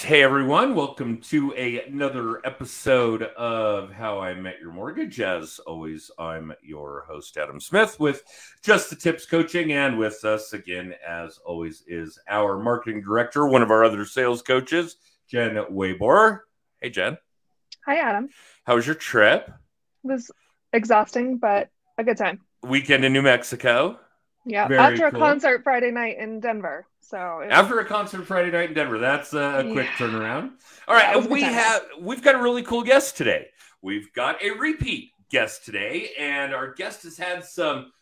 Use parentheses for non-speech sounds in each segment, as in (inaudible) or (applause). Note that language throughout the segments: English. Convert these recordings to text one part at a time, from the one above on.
Hey everyone, welcome to a, another episode of How I Met Your Mortgage. As always, I'm your host, Adam Smith, with Just the Tips Coaching. And with us again, as always, is our marketing director, one of our other sales coaches, Jen Waybor. Hey, Jen. Hi, Adam. How was your trip? It was exhausting, but a good time. Weekend in New Mexico. Yeah, Very after cool. a concert Friday night in Denver. So it was- After a concert Friday night in Denver, that's a quick turnaround. All right, and we have we've got a really cool guest today. We've got a repeat guest today, and our guest has had some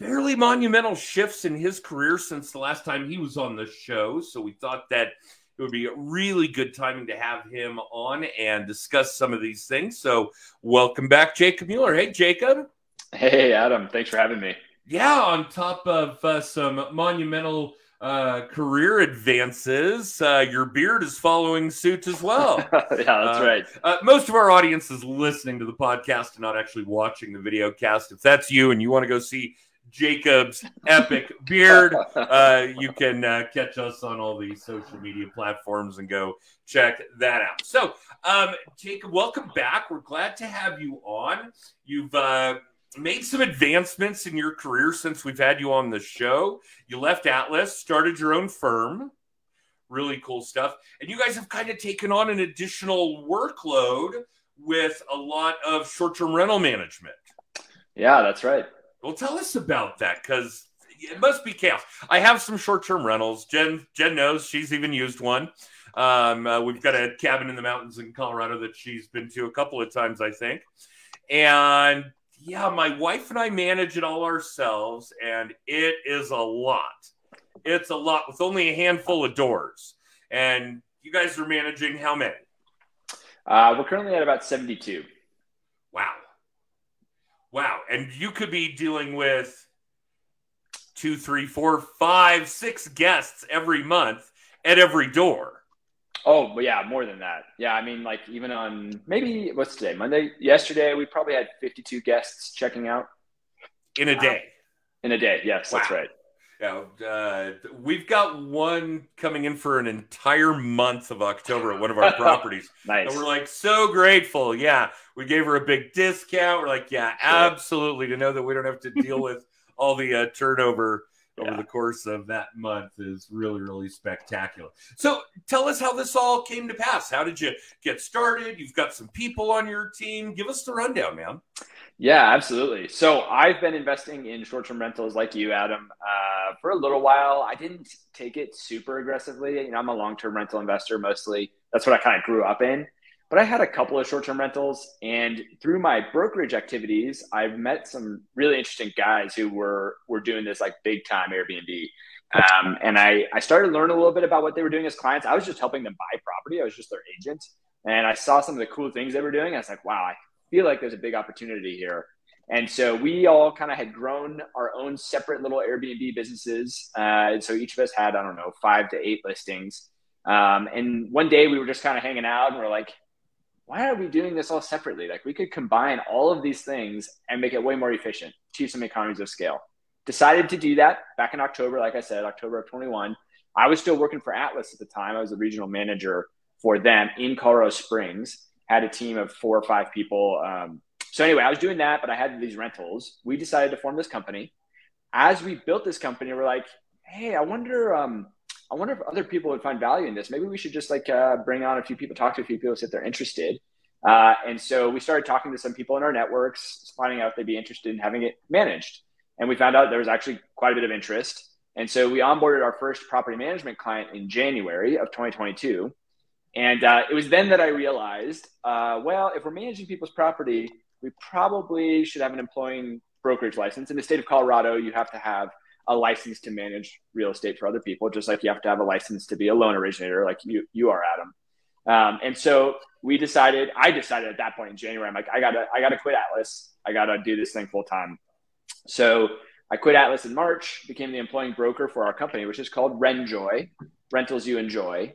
fairly monumental shifts in his career since the last time he was on the show. So we thought that it would be a really good timing to have him on and discuss some of these things. So welcome back, Jacob Mueller. Hey, Jacob. Hey, Adam. Thanks for having me. Yeah, on top of uh, some monumental uh, career advances, uh, your beard is following suit as well. (laughs) yeah, that's Uh, right. Uh, most of our audience is listening to the podcast and not actually watching the video cast. If that's you and you want to go see Jacob's epic (laughs) beard, uh, you can uh, catch us on all the social media platforms and go check that out. So, um, Jacob, welcome back. We're glad to have you on. You've uh, made some advancements in your career since we've had you on the show. You left Atlas, started your own firm. Really cool stuff. And you guys have kind of taken on an additional workload with a lot of short term rental management. yeah, that's right. Well, tell us about that because it must be chaos. I have some short-term rentals. Jen Jen knows she's even used one. Um, uh, we've got a cabin in the mountains in Colorado that she's been to a couple of times, I think. And yeah, my wife and I manage it all ourselves, and it is a lot. It's a lot with only a handful of doors. And you guys are managing how many? Uh, we're currently at about 72. Wow. Wow. And you could be dealing with two, three, four, five, six guests every month at every door Oh, but yeah, more than that. Yeah, I mean, like even on maybe what's today? Monday? Yesterday, we probably had 52 guests checking out in a Wow. day. in a day. Yes, that's right. Yeah, uh, we've got one coming in for an entire month of October at one of our (laughs) properties. Nice. And we're like so grateful. Yeah. We gave her a big discount. We're like, yeah, absolutely. To know that we don't have to deal with all the uh, turnover over Yeah. the course of that month is really, really spectacular. So tell us how this all came to pass. How did you get started? You've got some people on your team. Give us the rundown, man. Yeah, absolutely. So I've been investing in short-term rentals like you, Adam, uh, for a little while. I didn't take it super aggressively. You know, I'm a long-term rental investor mostly. That's what I kind of grew up in. But I had a couple of short-term rentals, and through my brokerage activities, I've met some really interesting guys who were were doing this like big-time Airbnb. Um, and I I started learning a little bit about what they were doing as clients. I was just helping them buy property. I was just their agent, and I saw some of the cool things they were doing. I was like, wow, I feel like there's a big opportunity here. And so we all kind of had grown our own separate little Airbnb businesses. Uh, and so each of us had, I don't know, five to eight listings. Um, and one day we were just kind of hanging out and we're like, why are we doing this all separately? Like we could combine all of these things and make it way more efficient, achieve some economies of scale. Decided to do that back in October, like I said, October of 21. I was still working for Atlas at the time. I was the regional manager for them in Colorado Springs, had a team of four or five people. Um, so anyway, I was doing that, but I had these rentals. We decided to form this company. As we built this company, we're like, hey, I wonder, um, I wonder if other people would find value in this. Maybe we should just like uh, bring on a few people, talk to a few people, see if they're interested. Uh, and so we started talking to some people in our networks, finding out if they'd be interested in having it managed. And we found out there was actually quite a bit of interest. And so we onboarded our first property management client in January of 2022. And uh, it was then that I realized, uh, well, if we're managing people's property, we probably should have an employing brokerage license. In the state of Colorado, you have to have a license to manage real estate for other people, just like you have to have a license to be a loan originator, like you you are, Adam. Um, and so we decided, I decided at that point in January, I'm like, I gotta, I gotta quit Atlas. I gotta do this thing full time. So I quit Atlas in March, became the employing broker for our company, which is called Renjoy, Rentals You Enjoy,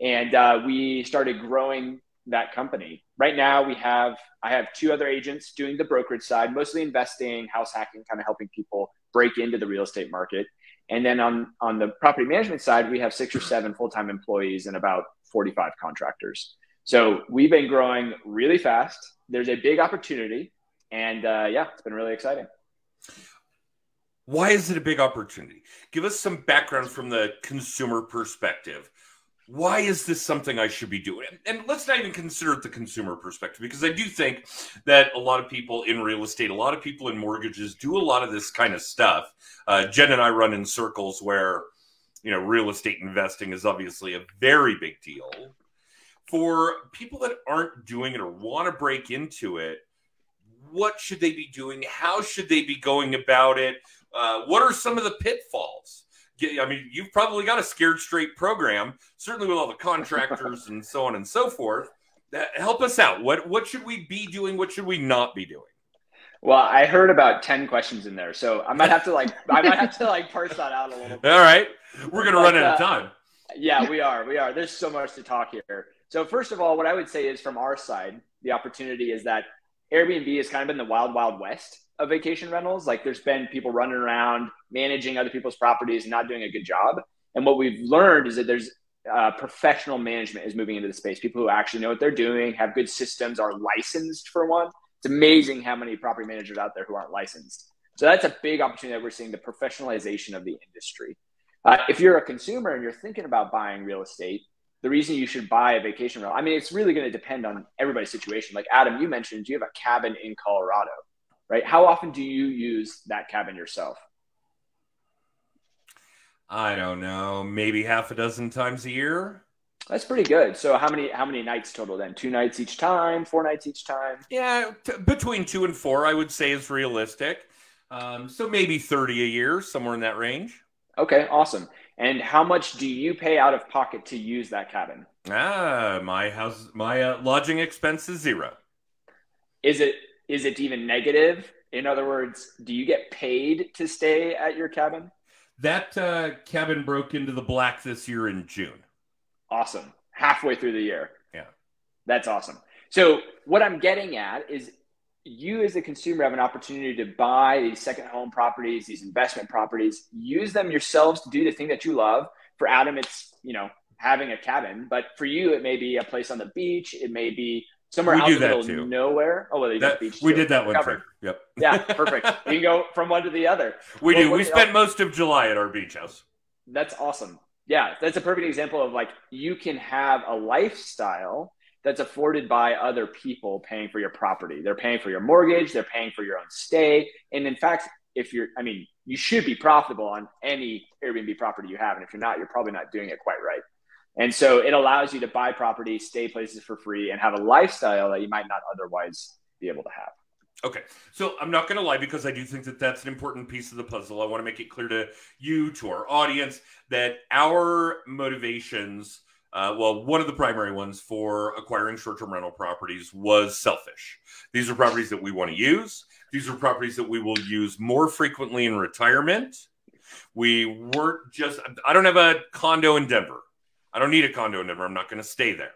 and uh, we started growing that company. Right now, we have I have two other agents doing the brokerage side, mostly investing, house hacking, kind of helping people break into the real estate market. And then on on the property management side, we have six or seven full time employees and about 45 contractors. So we've been growing really fast. There's a big opportunity, and uh, yeah, it's been really exciting. Why is it a big opportunity? Give us some background from the consumer perspective. Why is this something I should be doing? And let's not even consider it the consumer perspective, because I do think that a lot of people in real estate, a lot of people in mortgages do a lot of this kind of stuff. Uh, Jen and I run in circles where, you know, real estate investing is obviously a very big deal. For people that aren't doing it or want to break into it, what should they be doing? How should they be going about it? Uh, what are some of the pitfalls? I mean, you've probably got a scared straight program, certainly with all the contractors (laughs) and so on and so forth. That help us out. What what should we be doing? What should we not be doing? Well, I heard about ten questions in there, so I might have to like I might have to (laughs) like parse that out a little bit. All right, we're gonna but, run out of uh, time. Yeah, we are. We are. There's so much to talk here. So first of all, what I would say is from our side, the opportunity is that Airbnb has kind of been the wild, wild west of vacation rentals. Like there's been people running around managing other people's properties and not doing a good job. And what we've learned is that there's uh, professional management is moving into the space. People who actually know what they're doing, have good systems, are licensed for one. It's amazing how many property managers out there who aren't licensed. So that's a big opportunity that we're seeing the professionalization of the industry. Uh, if you're a consumer and you're thinking about buying real estate, the reason you should buy a vacation rental, I mean, it's really going to depend on everybody's situation. Like Adam, you mentioned you have a cabin in Colorado right? How often do you use that cabin yourself? I don't know, maybe half a dozen times a year. That's pretty good. So how many how many nights total then? Two nights each time, four nights each time? Yeah, t- between 2 and 4 I would say is realistic. Um, so maybe 30 a year, somewhere in that range. Okay, awesome. And how much do you pay out of pocket to use that cabin? Ah, my house my uh, lodging expense is zero. Is it is it even negative? In other words, do you get paid to stay at your cabin? That uh, cabin broke into the black this year in June. Awesome. Halfway through the year. Yeah. That's awesome. So, what I'm getting at is you as a consumer have an opportunity to buy these second home properties, these investment properties, use them yourselves to do the thing that you love. For Adam, it's, you know, having a cabin, but for you, it may be a place on the beach. It may be somewhere we out in the middle too. nowhere. Oh, well, they that, beach. We too. did that one Covered. Yep. Yeah, (laughs) perfect. you can go from one to the other. We well, do. We spent most of July at our beach house. That's awesome. Yeah, that's a perfect example of like you can have a lifestyle that's afforded by other people paying for your property. They're paying for your mortgage. They're paying for your own stay. And in fact, if you're, I mean, you should be profitable on any Airbnb property you have. And if you're not, you're probably not doing it quite right. And so it allows you to buy property, stay places for free, and have a lifestyle that you might not otherwise be able to have. Okay. So I'm not going to lie because I do think that that's an important piece of the puzzle. I want to make it clear to you, to our audience, that our motivations, uh, well, one of the primary ones for acquiring short term rental properties was selfish. These are properties that we want to use, these are properties that we will use more frequently in retirement. We weren't just, I don't have a condo in Denver. I don't need a condo in Denver. I'm not going to stay there.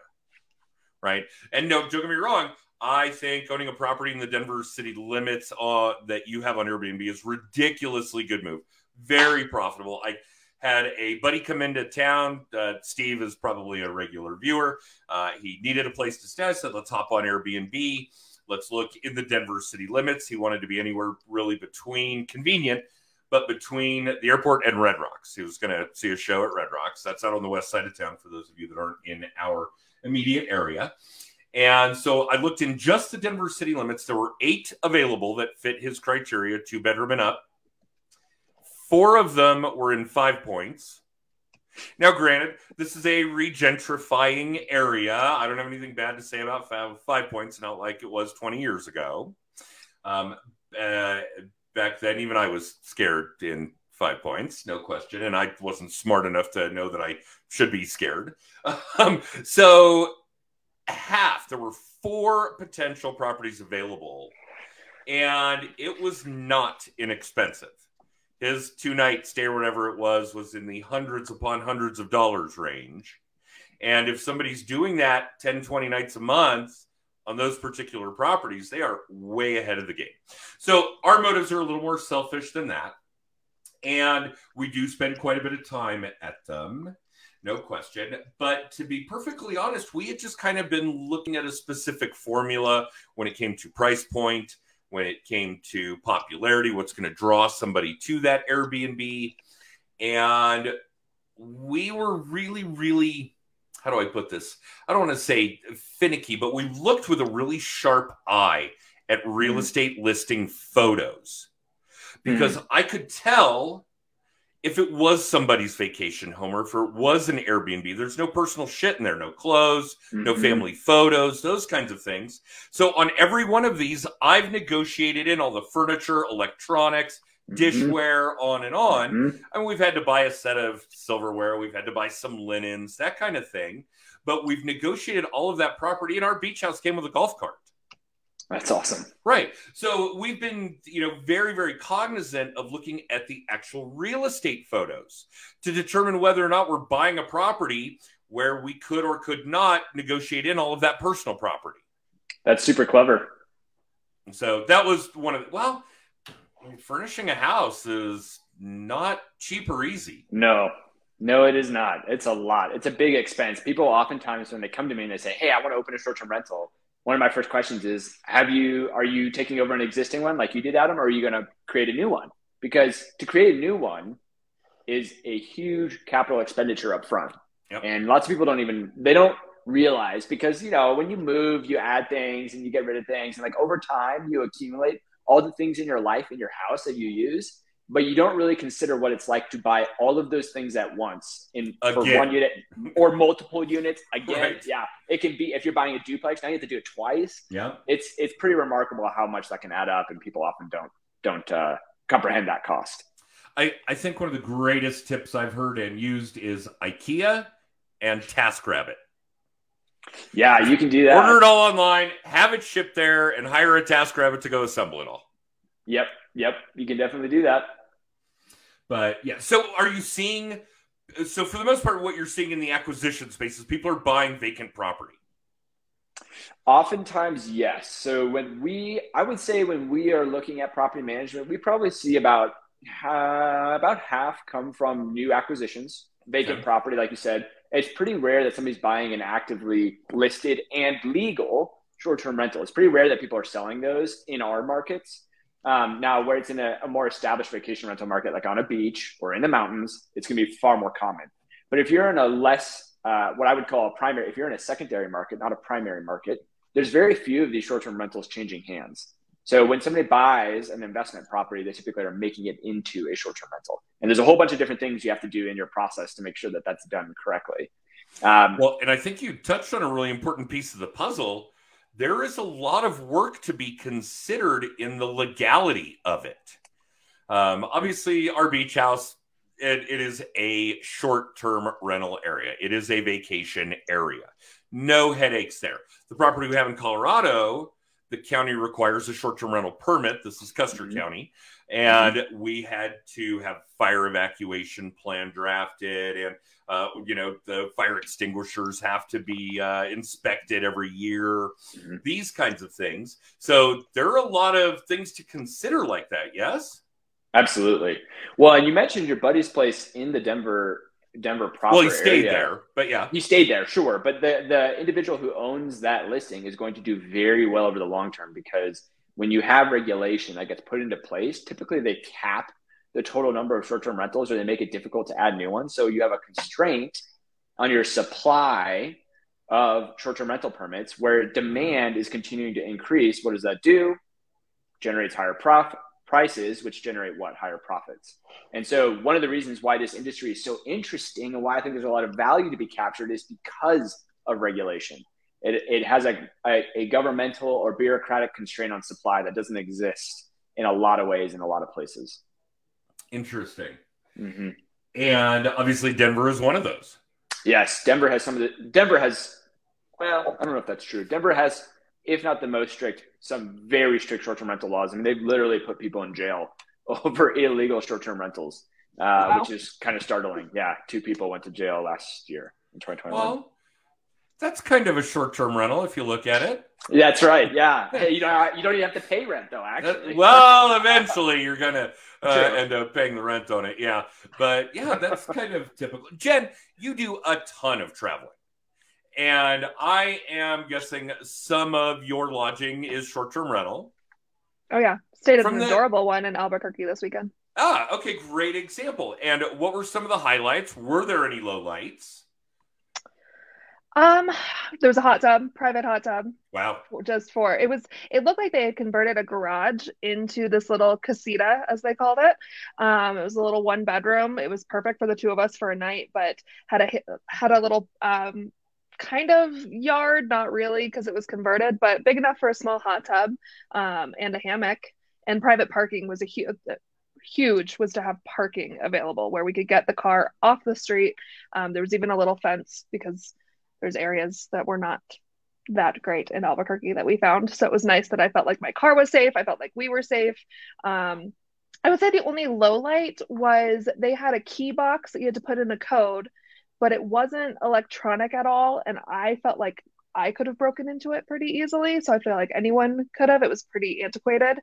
Right. And no, don't get me wrong. I think owning a property in the Denver city limits uh, that you have on Airbnb is ridiculously good move. Very profitable. I had a buddy come into town. Uh, Steve is probably a regular viewer. Uh, he needed a place to stay. Said, let's hop on Airbnb. Let's look in the Denver city limits. He wanted to be anywhere really between convenient but between the airport and Red Rocks. He was going to see a show at Red Rocks. That's out on the west side of town for those of you that aren't in our immediate area. And so I looked in just the Denver city limits. There were eight available that fit his criteria, two bedroom and up. Four of them were in five points. Now, granted, this is a regentrifying area. I don't have anything bad to say about five, five points, not like it was 20 years ago. Um, uh, back then, even I was scared in five points, no question. And I wasn't smart enough to know that I should be scared. (laughs) Um, so, half, there were four potential properties available, and it was not inexpensive. His two night stay or whatever it was was in the hundreds upon hundreds of dollars range. And if somebody's doing that 10, 20 nights a month, on those particular properties, they are way ahead of the game. So our motives are a little more selfish than that. and we do spend quite a bit of time at them. No question. But to be perfectly honest, we had just kind of been looking at a specific formula when it came to price point, when it came to popularity, what's going to draw somebody to that Airbnb. And we were really, really, how do I put this? I don't want to say finicky, but we looked with a really sharp eye at real mm-hmm. estate listing photos because mm-hmm. I could tell if it was somebody's vacation home or if it was an Airbnb, there's no personal shit in there, no clothes, mm-hmm. no family photos, those kinds of things. So on every one of these, I've negotiated in all the furniture, electronics. Dishware, mm-hmm. on and on. Mm-hmm. I mean, we've had to buy a set of silverware, we've had to buy some linens, that kind of thing. But we've negotiated all of that property, and our beach house came with a golf cart. That's awesome. Right. So we've been, you know, very, very cognizant of looking at the actual real estate photos to determine whether or not we're buying a property where we could or could not negotiate in all of that personal property. That's super clever. And so that was one of the, well, furnishing a house is not cheap or easy. No, no, it is not. It's a lot. It's a big expense. People oftentimes, when they come to me and they say, Hey, I want to open a short term rental, one of my first questions is have you are you taking over an existing one like you did adam or are you going to create a new one because to create a new one is a huge capital expenditure up front yep. and lots of people don't even they don't realize because you know when you move you add things and you get rid of things and like over time you accumulate all the things in your life in your house that you use but you don't really consider what it's like to buy all of those things at once in again. for one unit or multiple units again right. yeah it can be if you're buying a duplex now you have to do it twice yeah it's it's pretty remarkable how much that can add up and people often don't don't uh, comprehend that cost I, I think one of the greatest tips I've heard and used is IKEA and TaskRabbit. Yeah, you can do that. Order it all online, have it shipped there, and hire a TaskRabbit to go assemble it all. Yep, yep, you can definitely do that. But yeah, so are you seeing? So for the most part, what you're seeing in the acquisition space is people are buying vacant property. Oftentimes, yes. So when we, I would say, when we are looking at property management, we probably see about uh, about half come from new acquisitions, vacant okay. property, like you said. It's pretty rare that somebody's buying an actively listed and legal short-term rental. It's pretty rare that people are selling those in our markets. Um, now, where it's in a, a, more established vacation rental market, like on a beach or in the mountains, it's going to be far more common. But if you're in a less, uh, what I would call a primary, if you're in a secondary market, not a primary market, there's very few of these short term rentals changing hands. So when somebody buys an investment property, they typically are making it into a short term rental. And there's a whole bunch of different things you have to do in your process to make sure that that's done correctly. Um, well, and I think you touched on a really important piece of the puzzle there is a lot of work to be considered in the legality of it. Um, obviously, our beach house, it, it is a short term rental area, it is a vacation area. No headaches there. The property we have in Colorado, the county requires a short term rental permit. This is Custer mm-hmm. County. And mm-hmm. we had to have fire evacuation plan drafted and uh, you know, the fire extinguishers have to be uh, inspected every year, mm-hmm. these kinds of things. So there are a lot of things to consider like that. Yes. Absolutely. Well, and you mentioned your buddy's place in the Denver Denver proper. Well, he stayed area. there, but yeah, he stayed there, sure. But the the individual who owns that listing is going to do very well over the long term because when you have regulation that gets put into place, typically they cap the total number of short term rentals or they make it difficult to add new ones. So you have a constraint on your supply of short term rental permits where demand is continuing to increase. What does that do? Generates higher prof- prices, which generate what? Higher profits. And so, one of the reasons why this industry is so interesting and why I think there's a lot of value to be captured is because of regulation. It, it has a, a, a governmental or bureaucratic constraint on supply that doesn't exist in a lot of ways in a lot of places. Interesting. Mm-hmm. And obviously, Denver is one of those. Yes, Denver has some of the. Denver has, well, I don't know if that's true. Denver has, if not the most strict, some very strict short-term rental laws. I mean, they've literally put people in jail (laughs) over illegal short-term rentals, uh, wow. which is kind of startling. Yeah, two people went to jail last year in 2021. Well, that's kind of a short-term rental if you look at it. That's right. Yeah. (laughs) Hey, you don't you don't even have to pay rent though. Actually. (laughs) well, eventually you're gonna uh, end up paying the rent on it. Yeah, but yeah, that's kind of typical. Jen, you do a ton of traveling, and I am guessing some of your lodging is short-term rental. Oh yeah, stayed at an the- adorable one in Albuquerque this weekend. Ah, okay, great example. And what were some of the highlights? Were there any lowlights? Um, there was a hot tub, private hot tub, Wow. just for it was. It looked like they had converted a garage into this little casita, as they called it. Um, it was a little one bedroom. It was perfect for the two of us for a night, but had a had a little um kind of yard, not really because it was converted, but big enough for a small hot tub, um, and a hammock. And private parking was a huge huge was to have parking available where we could get the car off the street. Um, there was even a little fence because there's areas that were not that great in Albuquerque that we found. So it was nice that I felt like my car was safe. I felt like we were safe. Um, I would say the only low light was they had a key box that you had to put in a code, but it wasn't electronic at all. And I felt like I could have broken into it pretty easily. So I feel like anyone could have. It was pretty antiquated.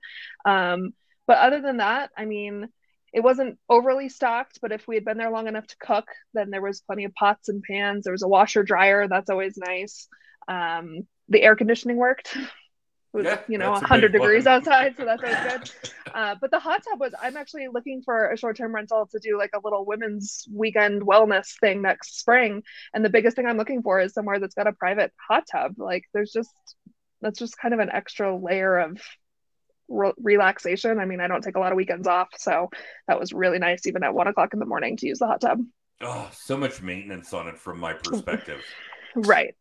Um, but other than that, I mean, it wasn't overly stocked, but if we had been there long enough to cook, then there was plenty of pots and pans. There was a washer dryer. That's always nice. Um, the air conditioning worked. (laughs) It was, Yeah, you know, that's a 100 degrees one. outside, so that's always good. (laughs) Uh, but the hot tub was, I'm actually looking for a short term rental to do like a little women's weekend wellness thing next spring. And the biggest thing I'm looking for is somewhere that's got a private hot tub. Like, there's just, that's just kind of an extra layer of re- relaxation. I mean, I don't take a lot of weekends off, so that was really nice, even at one o'clock in the morning, to use the hot tub. Oh, so much maintenance on it from my perspective. (laughs) Right.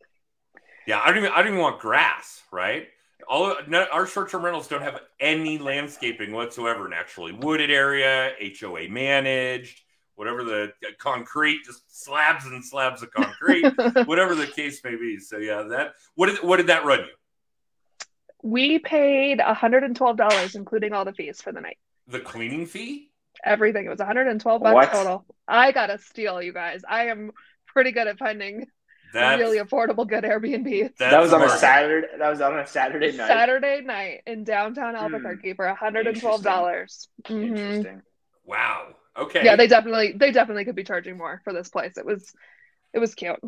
yeah, I don't even I don't even want grass, right? All no, our short-term rentals don't have any landscaping whatsoever. Naturally wooded area, HOA managed, whatever the uh, concrete, just slabs and slabs of concrete, (laughs) whatever the case may be. So yeah, that what did what did that run you? we paid $112, including all the fees for the night. The cleaning fee? Everything. It was 112 bucks What? total. I got a steal, you guys. I am pretty good at finding That's really affordable, good Airbnb. that was on a. Saturday. That was on a Saturday night. Saturday night in downtown Hmm. Albuquerque for $112. dollars Mhm. Interesting. Wow. Okay. Yeah, they definitely they definitely could be charging more for this place. It was it was cute.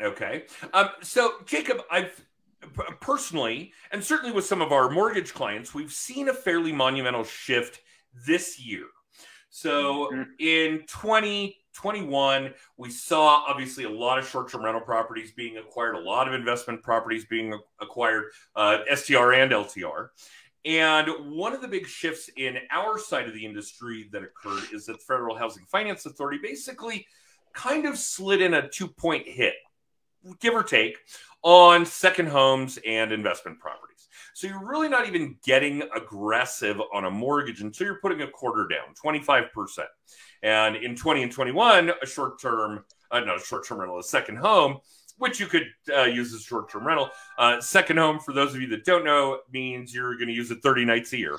Okay. Um, so, Jacob, I've personally, and certainly with some of our mortgage clients, we've seen a fairly monumental shift this year. So, Mhm. in 2021, we saw obviously a lot of short term rental properties being acquired, a lot of investment properties being acquired, uh, STR and LTR. And one of the big shifts in our side of the industry that occurred is that the Federal Housing Finance Authority basically kind of slid in a two point hit give or take, on second homes and investment properties. So you're really not even getting aggressive on a mortgage until you're putting a quarter down, 25%. And in 20 and 21, a short term, uh, not a short term rental, a second home, which you could uh, use as short term rental. Uh, second home, for those of you that don't know, means you're going to use it 30 nights a year.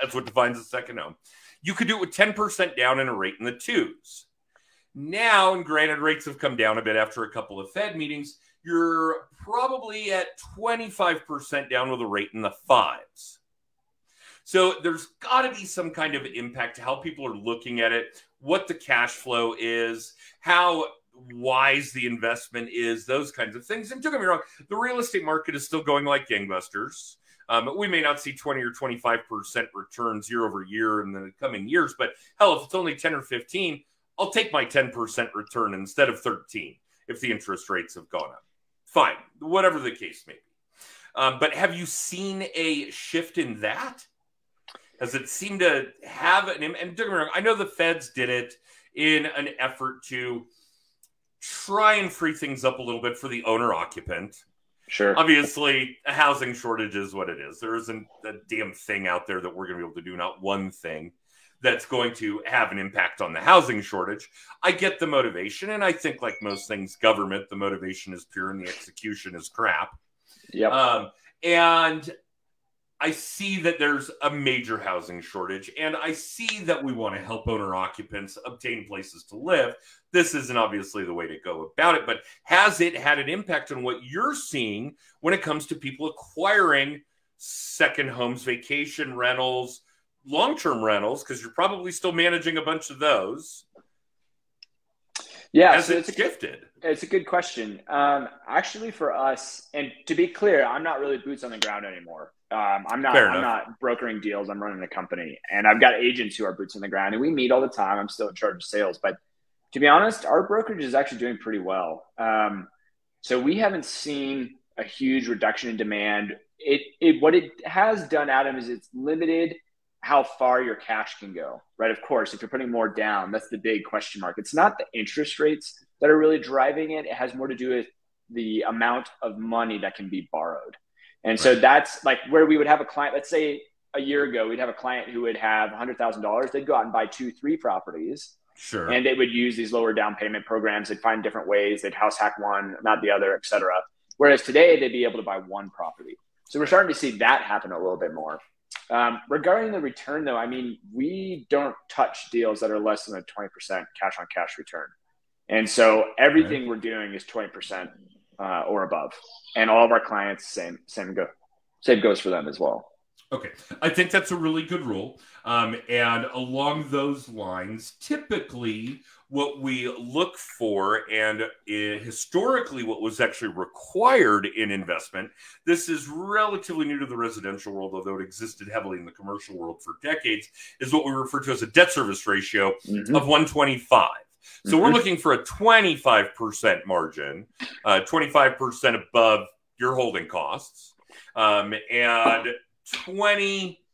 That's what defines a second home. You could do it with 10% down and a rate in the twos. Now, and granted, rates have come down a bit after a couple of Fed meetings. You're probably at 25% down with a rate in the fives. So there's got to be some kind of impact to how people are looking at it, what the cash flow is, how wise the investment is, those kinds of things. And don't get me wrong, the real estate market is still going like gangbusters. Um, we may not see 20 or 25% returns year over year in the coming years, but hell, if it's only 10 or 15, I'll take my 10% return instead of 13 if the interest rates have gone up. Fine, whatever the case may be. Um, but have you seen a shift in that? Has it seemed to have an and don't get me wrong, I know the feds did it in an effort to try and free things up a little bit for the owner occupant. Sure. Obviously, a housing shortage is what it is. There isn't a damn thing out there that we're going to be able to do, not one thing that's going to have an impact on the housing shortage. I get the motivation, and I think, like most things, government, the motivation is pure and the execution is crap. Yep. Um, and I see that there's a major housing shortage, and I see that we want to help owner occupants obtain places to live. This isn't obviously the way to go about it, but has it had an impact on what you're seeing when it comes to people acquiring second homes, vacation rentals, long term rentals? Because you're probably still managing a bunch of those. Yeah, as so it's it's, gifted. it's a good question. Um, actually, for us, and to be clear, I'm not really boots on the ground anymore. Um, I'm not. I'm not brokering deals. I'm running a company, and I've got agents who are boots on the ground, and we meet all the time. I'm still in charge of sales, but to be honest, our brokerage is actually doing pretty well. Um, so we haven't seen a huge reduction in demand. It, it what it has done, Adam, is it's limited how far your cash can go. Right? Of course, if you're putting more down, that's the big question mark. It's not the interest rates that are really driving it. It has more to do with the amount of money that can be borrowed. And so that's like where we would have a client, let's say a year ago, we'd have a client who would have $100,000. They'd go out and buy two, three properties Sure. and they would use these lower down payment programs. They'd find different ways. They'd house hack one, not the other, et cetera. Whereas today, they'd be able to buy one property. So we're starting to see that happen a little bit more. Um, regarding the return, though, I mean, we don't touch deals that are less than a 20% cash on cash return. And so everything we're doing is 20% uh, or above. And all of our clients, same, same go, same goes for them as well. Okay, I think that's a really good rule. Um, and along those lines, typically what we look for, and uh, historically what was actually required in investment, this is relatively new to the residential world, although it existed heavily in the commercial world for decades, is what we refer to as a debt service ratio Mhm. of 125. So we're Mhm. looking for a 25% margin, uh, 25% above your holding costs. Um, and 20,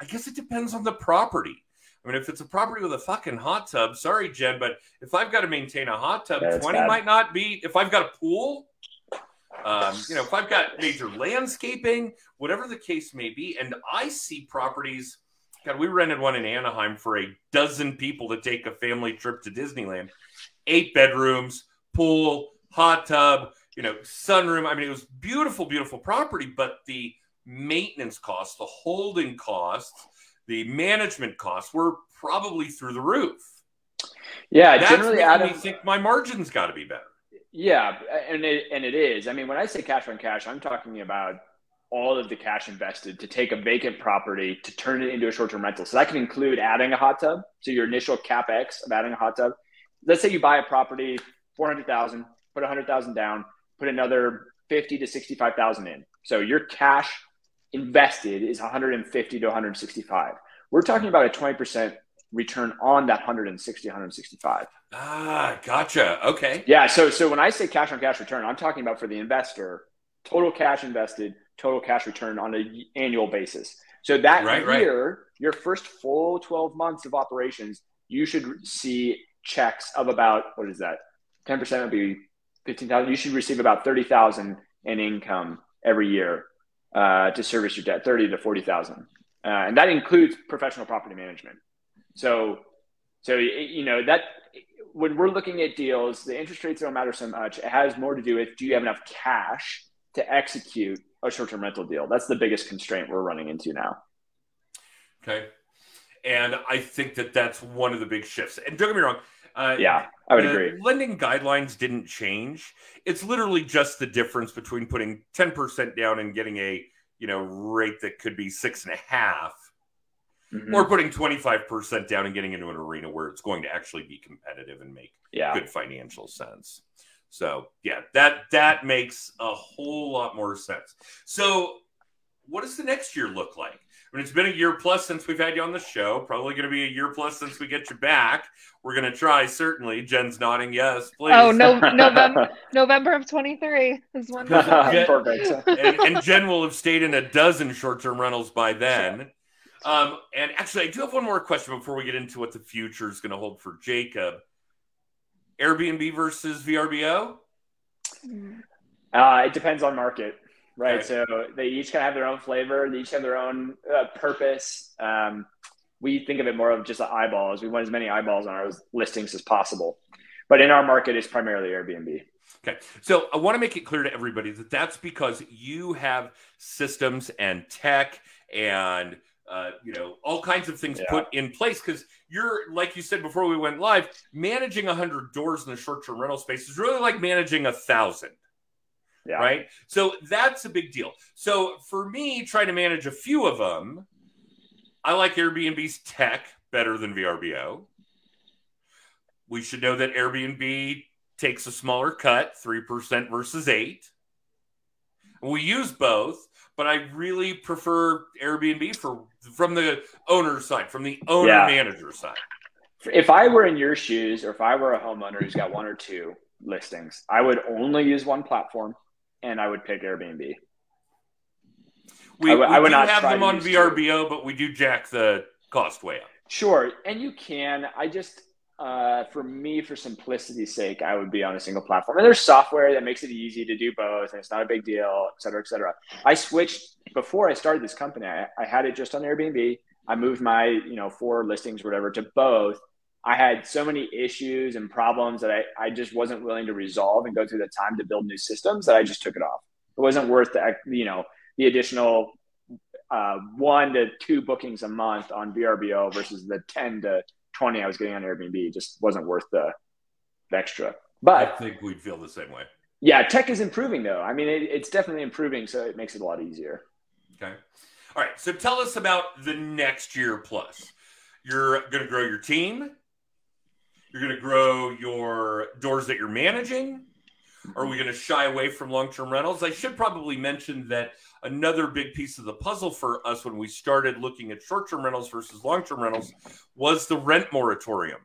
I guess it depends on the property. I mean, if it's a property with a fucking hot tub, sorry, Jen, but if I've got to maintain a hot tub, Yeah, 20 bad. might not be. If I've got a pool, um, you know, if I've got major landscaping, whatever the case may be, and I see properties. God, we rented one in Anaheim for a dozen people to take a family trip to Disneyland. Eight bedrooms, pool, hot tub, you know, sunroom. I mean, it was beautiful, beautiful property, but the maintenance costs, the holding costs, the management costs were probably through the roof. Yeah, That's generally, Adam, me think my margins got to be better. Yeah, and it and it is. I mean, when I say cash on cash, I'm talking about all of the cash invested to take a vacant property to turn it into a short-term rental. So that can include adding a hot tub. So your initial capex of adding a hot tub. Let's say you buy a property, four hundred thousand, put a hundred thousand down, put another fifty to sixty-five thousand in. So your cash invested is 150 to 165. We're talking about a 20% return on that 160, 165. Ah, gotcha. Okay. Yeah. So so when I say cash on cash return, I'm talking about for the investor, total cash invested, total cash return on an annual basis. So that Right, right. year, your first full 12 months of operations, you should see checks of about what is that? 10% would be 15,000. You should receive about 30,000 in income every year uh, to service your debt, 30 to 40,000. Uh, and that includes professional property management. So, so you know that when we're looking at deals, the interest rates don't matter so much. It has more to do with do you have enough cash to execute a short-term rental deal? That's the biggest constraint we're running into now. Okay. And I think that that's one of the big shifts. And don't get me wrong. Uh, Yeah, I would agree. Lending guidelines didn't change. It's literally just the difference between putting 10% down and getting a you know rate that could be six and a half, Mhm. or putting 25% down and getting into an arena where it's going to actually be competitive and make yeah, good financial sense. So yeah, that that makes a whole lot more sense. So what does the next year look like? I mean, it's been a year plus since we've had you on the show. Probably going to be a year plus since we get you back. We're going to try. Certainly, Jen's nodding yes, please. Oh no, (laughs) November November of 23 is when. Yeah. (laughs) perfect. and, and Jen will have stayed in a dozen short-term rentals by then. Um, and actually, I do have one more question before we get into what the future is going to hold for Jacob. Airbnb versus VRBO. Uh, it depends on market, right? Okay. So they each kind of have their own flavor. They each have their own uh, purpose. Um, we think of it more of just the eyeballs. We want as many eyeballs on our listings as possible. But in our market, it's primarily Airbnb. Okay. So I want to make it clear to everybody that that's because you have systems and tech and uh, you know all kinds of things Yeah. put in place because you're like you said before we went live managing 100 doors in the short-term rental space is really like managing a thousand Yeah. right? So that's a big deal. So for me trying to manage a few of them i like airbnb's tech better than vrbo we should know that airbnb takes a smaller cut 3% versus 8 we use both but i really prefer airbnb for from the owner side from the owner Yeah. manager side. If I were in your shoes, or if I were a homeowner who's got one or two listings, I would only use one platform, and I would pick Airbnb. we, I would- we I would do not have them on two. vrbo but we do jack the cost way up Sure, and you can. I just, uh, for me, for simplicity's sake, I would be on a single platform. And there's software that makes it easy to do both, and it's not a big deal, et cetera, et cetera. I switched before I started this company. I, I had it just on Airbnb. I moved my, you know, four listings, whatever, to both. I had so many issues and problems that I, I just wasn't willing to resolve and go through the time to build new systems that I just took it off. It wasn't worth the, you know, the additional uh, one to two bookings a month on VRBO versus the 10 to 20 I was getting on Airbnb. It just wasn't worth the, the extra. But I think we'd feel the same way yeah, tech is improving though. I mean, it, it's definitely improving, so it makes it a lot easier. Okay. All right. So tell us about the next year plus. You're going to grow your team. You're going to grow your doors that you're managing. Are we going to shy away from long term rentals? I should probably mention that another big piece of the puzzle for us when we started looking at short term rentals versus long term rentals was the rent moratorium.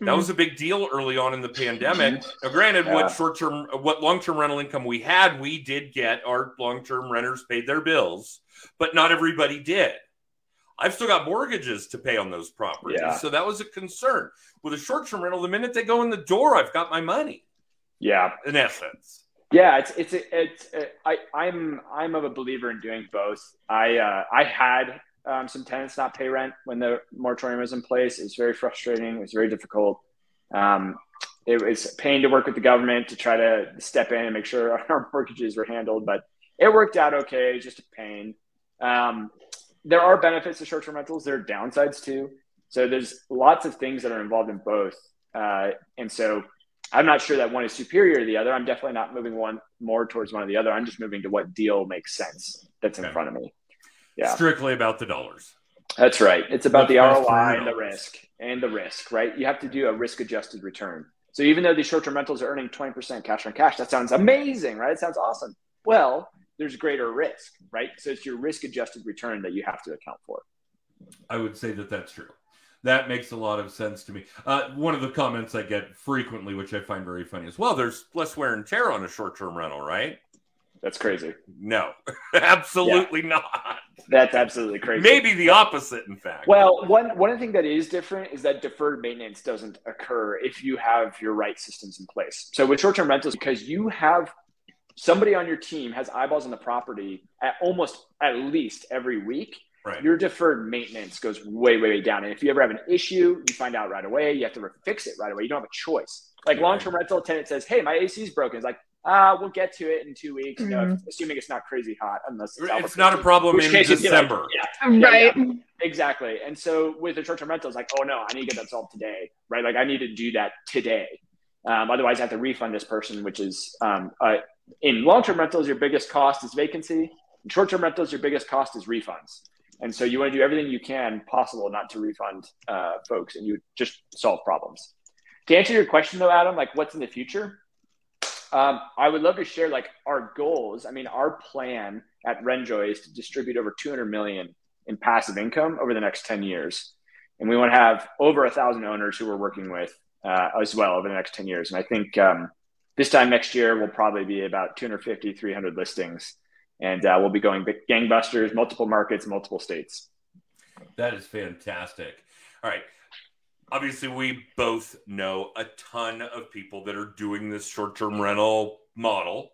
That was a big deal early on in the pandemic. Now, granted, Yeah. what short term, what long term rental income we had, we did get our long term renters paid their bills, but not everybody did. I've still got mortgages to pay on those properties, Yeah. so that was a concern. With a short term rental, the minute they go in the door, I've got my money. Yeah, In essence, yeah. It's it's it's. I I'm I'm of a believer in doing both. I uh, I had um, some tenants not pay rent when the moratorium was in place. It was very frustrating. It was very difficult. Um, it was a pain to work with the government to try to step in and make sure (laughs) our mortgages were handled, but it worked out okay. Just a pain. Um, there are benefits to short-term rentals. There are downsides too. So there's lots of things that are involved in both. Uh, and so I'm not sure that one is superior to the other. I'm definitely not moving one more towards one or the other. I'm just moving to what deal makes sense that's in Okay. front of me. Yeah. strictly about the dollars. That's right. It's about the ROI and the risk and the risk, right? You have to do a risk adjusted return. So even though these short term rentals are earning 20% cash on cash, that sounds amazing, right? It sounds awesome. Well, there's greater risk, right? So it's your risk adjusted return that you have to account for. I would say that that's true. That makes a lot of sense to me. Uh, one of the comments I get frequently, which I find very funny, is, "Well, there's less wear and tear on a short-term rental, right?" That's crazy. No, (laughs) absolutely not. That's absolutely crazy. Maybe the opposite, in fact. Well, one one thing that is different is that deferred maintenance doesn't occur if you have your right systems in place. So with short-term rentals, because you have somebody on your team has eyeballs on the property at almost at least every week, right. your deferred maintenance goes way, way, way down. And if you ever have an issue, you find out right away. You have to fix it right away. You don't have a choice. Like Right. long-term rental tenant says, "Hey, my AC is broken." It's like, ah, we'll get to it in two weeks. You know, Mhm. assuming it's not crazy hot, unless it's, It's not a problem Which in case you'd be like, December. yeah, Yeah, right. Exactly. And so with a short-term rental, it's like, oh no, I need to get that solved today, right? Like I need to do that today. Um, otherwise, I have to refund this person, which is um, uh, in long-term rentals, your biggest cost is vacancy. In short-term rentals, your biggest cost is refunds. And so you want to do everything you can possible not to refund uh, folks, and you just solve problems. To answer your question though, Adam, like what's in the future? Um, I would love to share like our goals. I mean, our plan at Renjoy is to distribute over 200 million in passive income over the next 10 years. And we want to have over a thousand owners who we're working with uh, as well over the next 10 years. And I think um, this time next year, we'll probably be about 250, 300 listings. And uh, we'll be going gangbusters, multiple markets, multiple states. That is fantastic. All right. Obviously, we both know a ton of people that are doing this short term rental model,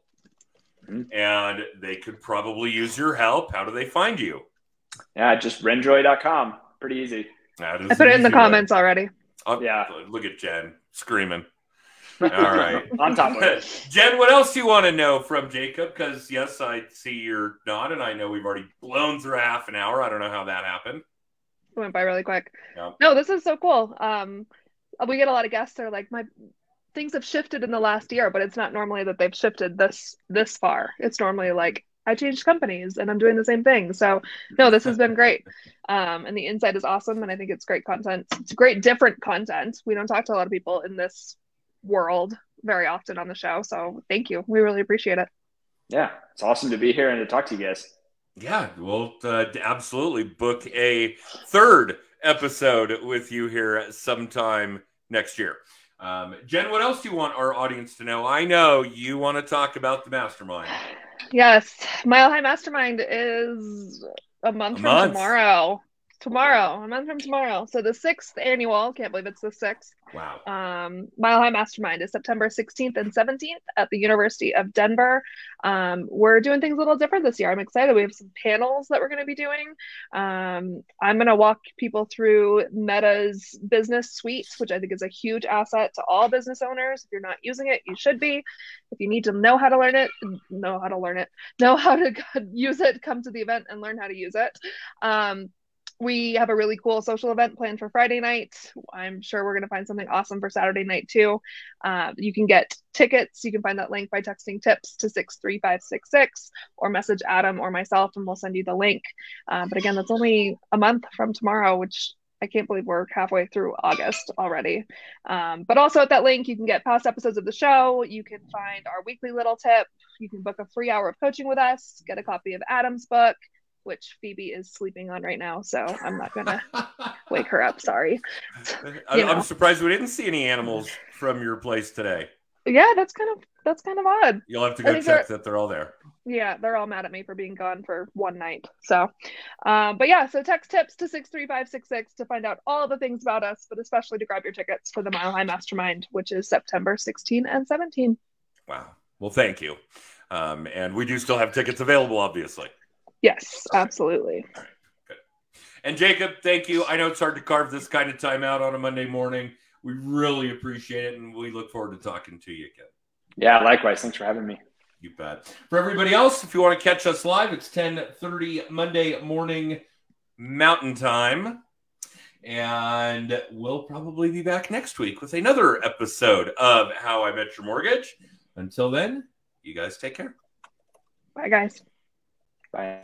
Mhm. and they could probably use your help. How do they find you? Yeah, just renjoy.com. Pretty easy. That is I put it in the way. comments already. Oh, Yeah. Look at Jen screaming. (laughs) All right. On top of it. (laughs) Jen, what else do you want to know from Jacob? Because yes, I see you're not, and I know we've already blown through half an hour. I don't know how that happened. It went by really quick. Yeah. No, this is so cool. Um, we get a lot of guests that are like, my things have shifted in the last year, but it's not normally that they've shifted this this far. It's normally like I changed companies and I'm doing the same thing. So no, this has been great. Um, and the insight is awesome, and I think it's great content. It's great different content. We don't talk to a lot of people in this world very often on the show. So thank you. We really appreciate it. Yeah, it's awesome to be here and to talk to you guys. Yeah, we'll uh, absolutely book a third episode with you here sometime next year. Um, Jen, what else do you want our audience to know? I know you want to talk about the mastermind. Yes, Mile High Mastermind is a month A from month. tomorrow. Tomorrow, a month from tomorrow. So the sixth annual, can't believe it's the sixth. Wow. Um, Mile High Mastermind is September 16th and 17th at the University of Denver. Um, we're doing things a little different this year. I'm excited. We have some panels that we're going to be doing. Um, I'm going to walk people through Meta's business suite, which I think is a huge asset to all business owners. If you're not using it, you should be. If you need to know how to learn it, know how to learn it, know how to (laughs) use it, come to the event and learn how to use it. Um, we have a really cool social event planned for Friday night. I'm sure we're going to find something awesome for Saturday night too. Uh, you can get tickets. You can find that link by texting tips to 63566 or message Adam or myself, and we'll send you the link. Uh, but again, that's only a month from tomorrow, which I can't believe we're halfway through August already. Um, but also at that link, you can get past episodes of the show. You can find our weekly little tip. You can book a free hour of coaching with us, get a copy of Adam's book which Phoebe is sleeping on right now, so I'm not gonna (laughs) wake her up. Sorry. I, I'm surprised we didn't see any animals from your place today. Yeah, that's kind of that's kind of odd. You'll have to I go think check that they're all there. Yeah, they're all mad at me for being gone for one night. So, um, but yeah, so text tips to six three five six six to find out all the things about us, but especially to grab your tickets for the Mile High Mastermind, which is September 16 and 17. Wow. Well, thank you. Um, and we do still have tickets available, obviously. Yes, absolutely. And Jacob, thank you. I know it's hard to carve this kind of time out on a Monday morning. We really appreciate it, and we look forward to talking to you again. Yeah, likewise. Thanks for having me. You bet. For everybody else, if you want to catch us live, it's 10:30 Monday morning Mountain Time. And we'll probably be back next week with another episode of How I Met Your Mortgage. Until then, you guys take care. Bye, guys. 拜.